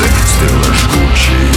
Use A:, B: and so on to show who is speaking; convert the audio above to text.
A: язык сделаешь